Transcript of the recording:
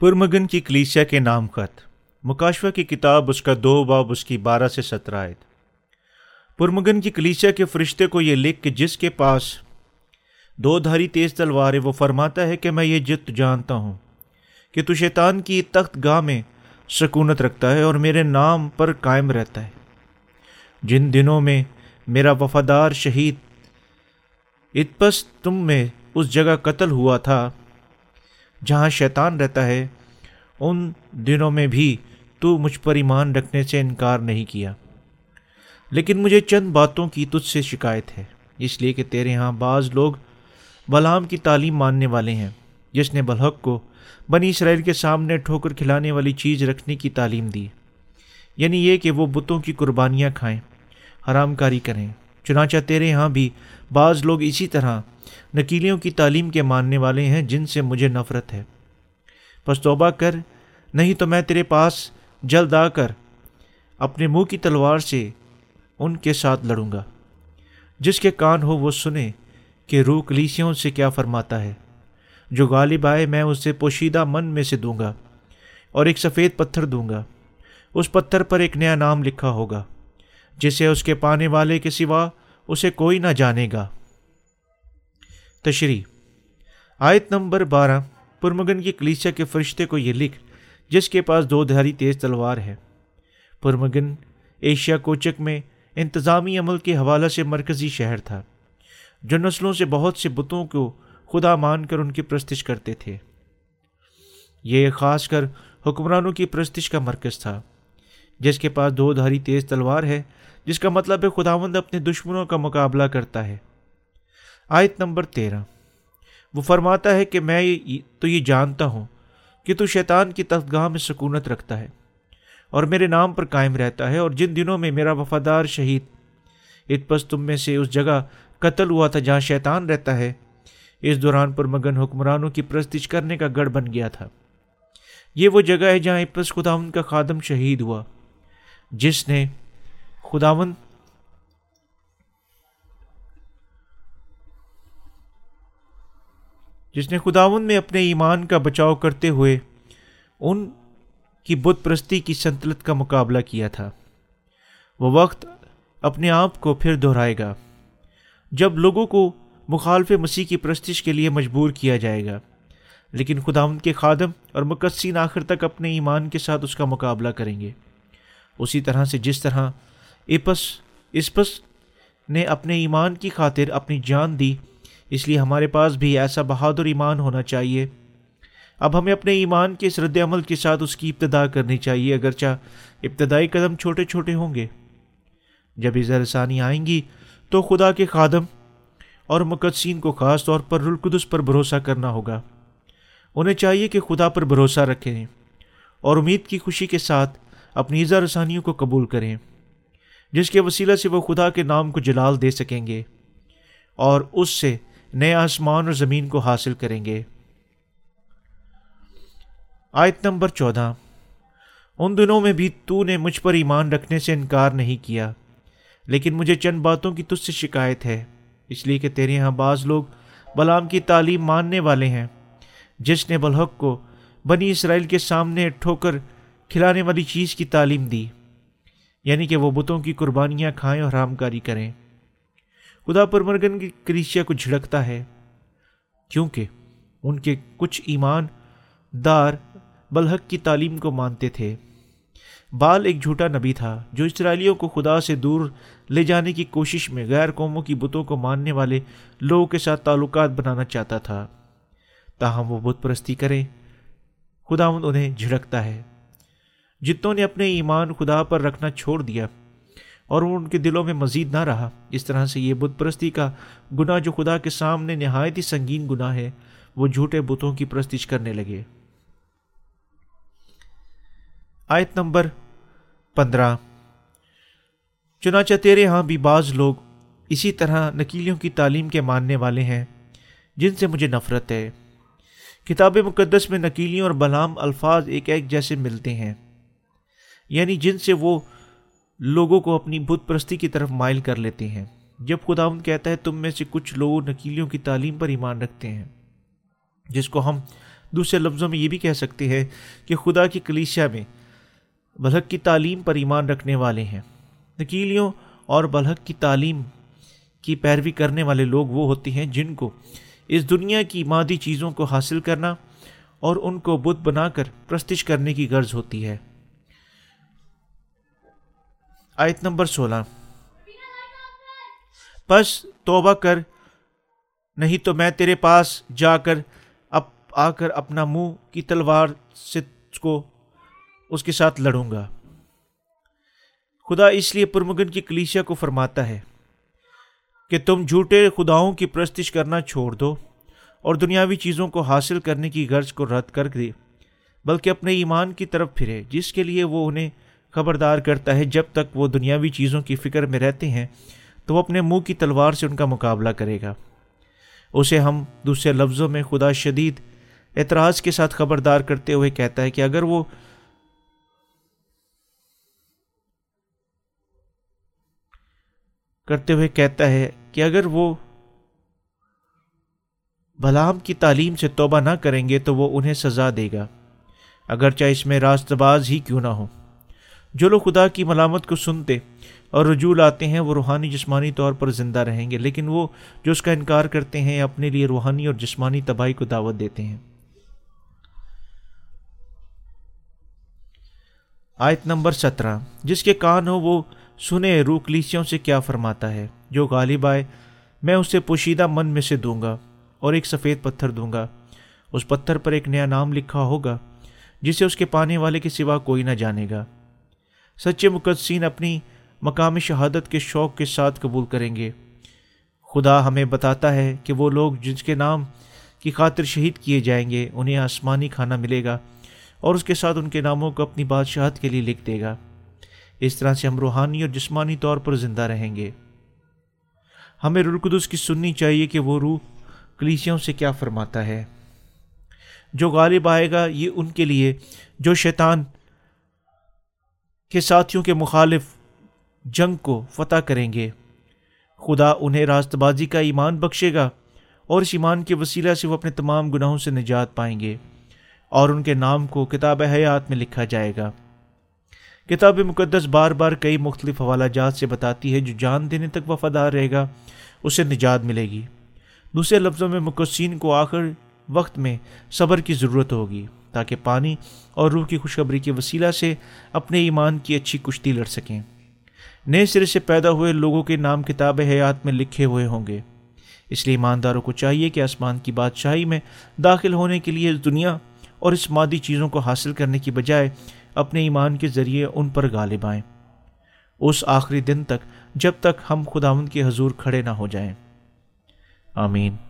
پرمگن کی کلیسیا کے نام خط۔ مکاشفہ کی کتاب اس کا دو باب، اس کی بارہ سے سترہ آئے پرمگن کی کلیسیا کے فرشتے کو یہ لکھ کہ جس کے پاس دو دھاری تیز تلوار ہے، وہ فرماتا ہے کہ میں یہ جت جانتا ہوں کہ تو شیطان کی تخت گاہ میں سکونت رکھتا ہے اور میرے نام پر قائم رہتا ہے۔ جن دنوں میں میرا وفادار شہید اتپس تم میں اس جگہ قتل ہوا تھا جہاں شیطان رہتا ہے ان دنوں میں بھی تو مجھ پر ایمان رکھنے سے انکار نہیں کیا۔ لیکن مجھے چند باتوں کی تجھ سے شکایت ہے، اس لیے کہ تیرے ہاں بعض لوگ بلام کی تعلیم ماننے والے ہیں، جس نے بلحق کو بنی اسرائیل کے سامنے ٹھوکر کھلانے والی چیز رکھنے کی تعلیم دی۔ یعنی یہ کہ وہ بتوں کی قربانیاں کھائیں، حرام کاری کریں۔ چنانچہ تیرے ہاں بھی بعض لوگ اسی طرح نکیلیوں کی تعلیم کے ماننے والے ہیں جن سے مجھے نفرت ہے۔ بس توبہ کر، نہیں تو میں تیرے پاس جلد آ کر اپنے منہ کی تلوار سے ان کے ساتھ لڑوں گا۔ جس کے کان ہو وہ سنے کہ روح کلیسیوں سے کیا فرماتا ہے۔ جو غالب آئے میں اسے پوشیدہ من میں سے دوں گا اور ایک سفید پتھر دوں گا۔ اس پتھر پر ایک نیا نام لکھا ہوگا، جسے اس کے پانے والے کے سوا اسے کوئی نہ جانے گا۔ تشریح، آیت نمبر بارہ۔ پرمگن کی کلیسیا کے فرشتے کو یہ لکھ، جس کے پاس دو دھاری تیز تلوار ہے۔ پرمگن ایشیا کوچک میں انتظامی عمل کے حوالہ سے مرکزی شہر تھا، جو نسلوں سے بہت سے بتوں کو خدا مان کر ان کی پرستش کرتے تھے۔ یہ خاص کر حکمرانوں کی پرستش کا مرکز تھا، جس کے پاس دو دھاری تیز تلوار ہے، جس کا مطلب ہے خداوند اپنے دشمنوں کا مقابلہ کرتا ہے۔ آیت نمبر تیرہ۔ وہ فرماتا ہے کہ میں تو یہ جانتا ہوں کہ تو شیطان کی تفتگاہ میں سکونت رکھتا ہے اور میرے نام پر قائم رہتا ہے اور جن دنوں میں میرا وفادار شہید اتپس تم میں سے اس جگہ قتل ہوا تھا جہاں شیطان رہتا ہے، اس دوران پر مگن حکمرانوں کی پرستش کرنے کا گڑھ بن گیا تھا۔ یہ وہ جگہ ہے جہاں اتپس خداون کا خادم شہید ہوا، جس نے خداون جس نے خداون میں اپنے ایمان کا بچاؤ کرتے ہوئے ان کی بت پرستی کی سنتلت کا مقابلہ کیا تھا۔ وہ وقت اپنے آپ کو پھر دہرائے گا، جب لوگوں کو مخالف مسیح کی پرستش کے لیے مجبور کیا جائے گا۔ لیکن خداون کے خادم اور مقصین آخر تک اپنے ایمان کے ساتھ اس کا مقابلہ کریں گے۔ اسی طرح سے جس طرح اپس اسپس نے اپنے ایمان کی خاطر اپنی جان دی اس لیے ہمارے پاس بھی ایسا بہادر ایمان ہونا چاہیے۔ اب ہمیں اپنے ایمان کے اس رد عمل کے ساتھ اس کی ابتدا کرنی چاہیے، اگرچہ ابتدائی قدم چھوٹے چھوٹے ہوں گے۔ جب رسانی آئیں گی تو خدا کے خادم اور مقدسین کو خاص طور پر رلقدس پر بھروسہ کرنا ہوگا۔ انہیں چاہیے کہ خدا پر بھروسہ رکھیں اور امید کی خوشی کے ساتھ اپنی ایزا رسانیوں کو قبول کریں، جس کے وسیلہ سے وہ خدا کے نام کو جلال دے سکیں گے اور اس سے نئے آسمان اور زمین کو حاصل کریں گے۔ آیت نمبر چودہ۔ ان دنوں میں بھی تو نے مجھ پر ایمان رکھنے سے انکار نہیں کیا، لیکن مجھے چند باتوں کی تجھ سے شکایت ہے۔ اس لیے کہ تیرے یہاں بعض لوگ بلام کی تعلیم ماننے والے ہیں، جس نے بلحق کو بنی اسرائیل کے سامنے ٹھوکر کھلانے والی چیز کی تعلیم دی یعنی کہ وہ بتوں کی قربانیاں کھائیں اور حرام کاری کریں۔ خدا پر مرگن کی کریشیا کو جھڑکتا ہے، کیونکہ ان کے کچھ ایمان دار بلحق کی تعلیم کو مانتے تھے۔ بال ایک جھوٹا نبی تھا جو اسرائیلیوں کو خدا سے دور لے جانے کی کوشش میں غیر قوموں کی بتوں کو ماننے والے لوگوں کے ساتھ تعلقات بنانا چاہتا تھا۔ تاہم وہ بت پرستی کریں خدا انہیں جھڑکتا ہے۔ جتوں نے اپنے ایمان خدا پر رکھنا چھوڑ دیا اور وہ ان کے دلوں میں مزید نہ رہا۔ اس طرح سے یہ بت پرستی کا گناہ جو خدا کے سامنے نہایت ہی سنگین گناہ ہے، وہ جھوٹے بتوں کی پرستش کرنے لگے۔ آیت نمبر پندرہ۔ چنانچہ تیرے ہاں بھی بعض لوگ اسی طرح نکیلیوں کی تعلیم کے ماننے والے ہیں، جن سے مجھے نفرت ہے۔ کتاب مقدس میں نکیلیوں اور بلام الفاظ ایک ایک جیسے ملتے ہیں۔ یعنی جن سے وہ لوگوں کو اپنی بت پرستی کی طرف مائل کر لیتے ہیں۔ جب خدا کہتا ہے، تم میں سے کچھ لوگ نکیلیوں کی تعلیم پر ایمان رکھتے ہیں۔ جس کو ہم دوسرے لفظوں میں یہ بھی کہہ سکتے ہیں کہ خدا کی کلیسیا میں بلحق کی تعلیم پر ایمان رکھنے والے ہیں۔ نکیلیوں اور بلحق کی تعلیم کی پیروی کرنے والے لوگ وہ ہوتے ہیں جن کو اس دنیا کی مادی چیزوں کو حاصل کرنا اور ان کو بت بنا کر پرستش کرنے کی غرض ہوتی ہے۔ آیت نمبر سولہ۔ بس توبہ کر، نہیں تو میں تیرے پاس جا کر اب آ کر اپنا منہ کی تلوار سے کو اس کے ساتھ لڑوں گا۔ خدا اس لیے پرمگن کی کلیشیا کو فرماتا ہے کہ تم جھوٹے خداؤں کی پرستش کرنا چھوڑ دو اور دنیاوی چیزوں کو حاصل کرنے کی غرض کو رد کر دے، بلکہ اپنے ایمان کی طرف پھرے، جس کے لیے وہ انہیں خبردار کرتا ہے جب تک وہ دنیاوی چیزوں کی فکر میں رہتے ہیں، تو وہ اپنے منہ کی تلوار سے ان کا مقابلہ کرے گا۔ اسے ہم دوسرے لفظوں میں خدا شدید اعتراض کے ساتھ خبردار کرتے ہوئے کہتا ہے کہ اگر وہ کرتے ہوئے کہتا ہے کہ اگر وہ بلام کی تعلیم سے توبہ نہ کریں گے تو وہ انہیں سزا دے گا۔ اگرچہ اس میں راست باز ہی کیوں نہ ہو جو لوگ خدا کی ملامت کو سنتے اور رجوع لاتے ہیں، وہ روحانی جسمانی طور پر زندہ رہیں گے، لیکن وہ جو اس کا انکار کرتے ہیں، اپنے لیے روحانی اور جسمانی تباہی کو دعوت دیتے ہیں۔ آیت نمبر سترہ۔ جس کے کان ہو، وہ سنے روح کلیسیوں سے کیا فرماتا ہے؟ جو غالب آئے، میں اسے پوشیدہ من میں سے دوں گا اور ایک سفید پتھر دوں گا۔ اس پتھر پر ایک نیا نام لکھا ہوگا، جسے اس کے پانے والے کے سوا کوئی نہ جانے گا۔ سچے مقدسین اپنی مقامی شہادت کے شوق کے ساتھ قبول کریں گے۔ خدا ہمیں بتاتا ہے کہ وہ لوگ جس کے نام کی خاطر شہید کیے جائیں گے، انہیں آسمانی کھانا ملے گا اور اس کے ساتھ ان کے ناموں کو اپنی بادشاہت کے لیے لکھ دے گا۔ اس طرح سے ہم روحانی اور جسمانی طور پر زندہ رہیں گے۔ ہمیں رلقدس کی سننی چاہیے کہ وہ روح کلیسیوں سے کیا فرماتا ہے۔ جو غالب آئے گا، یہ ان کے لیے، جو شیطان کے ساتھیوں کے مخالف جنگ کو فتح کریں گے۔ خدا انہیں راست بازی کا ایمان بخشے گا اور اس ایمان کے وسیلہ سے وہ اپنے تمام گناہوں سے نجات پائیں گے اور ان کے نام کو کتاب حیات میں لکھا جائے گا۔ کتاب مقدس بار بار کئی مختلف حوالہ جات سے بتاتی ہے جو جان دینے تک وفادار رہے گا، اسے نجات ملے گی۔ دوسرے لفظوں میں مقصین کو آخر وقت میں صبر کی ضرورت ہوگی۔ تاکہ پانی اور روح کی خوشخبری کے وسیلہ سے اپنے ایمان کی اچھی کشتی لڑ سکیں۔ نئے سرے سے پیدا ہوئے لوگوں کے نام کتاب حیات میں لکھے ہوئے ہوں گے۔ اس لیے ایمانداروں کو چاہیے کہ آسمان کی بادشاہی میں داخل ہونے کے لیے اس دنیا اور اس مادی چیزوں کو حاصل کرنے کی بجائے اپنے ایمان کے ذریعے ان پر غالب آئیں۔ اس آخری دن تک جب تک ہم خداون کے حضور کھڑے نہ ہو جائیں۔ آمین۔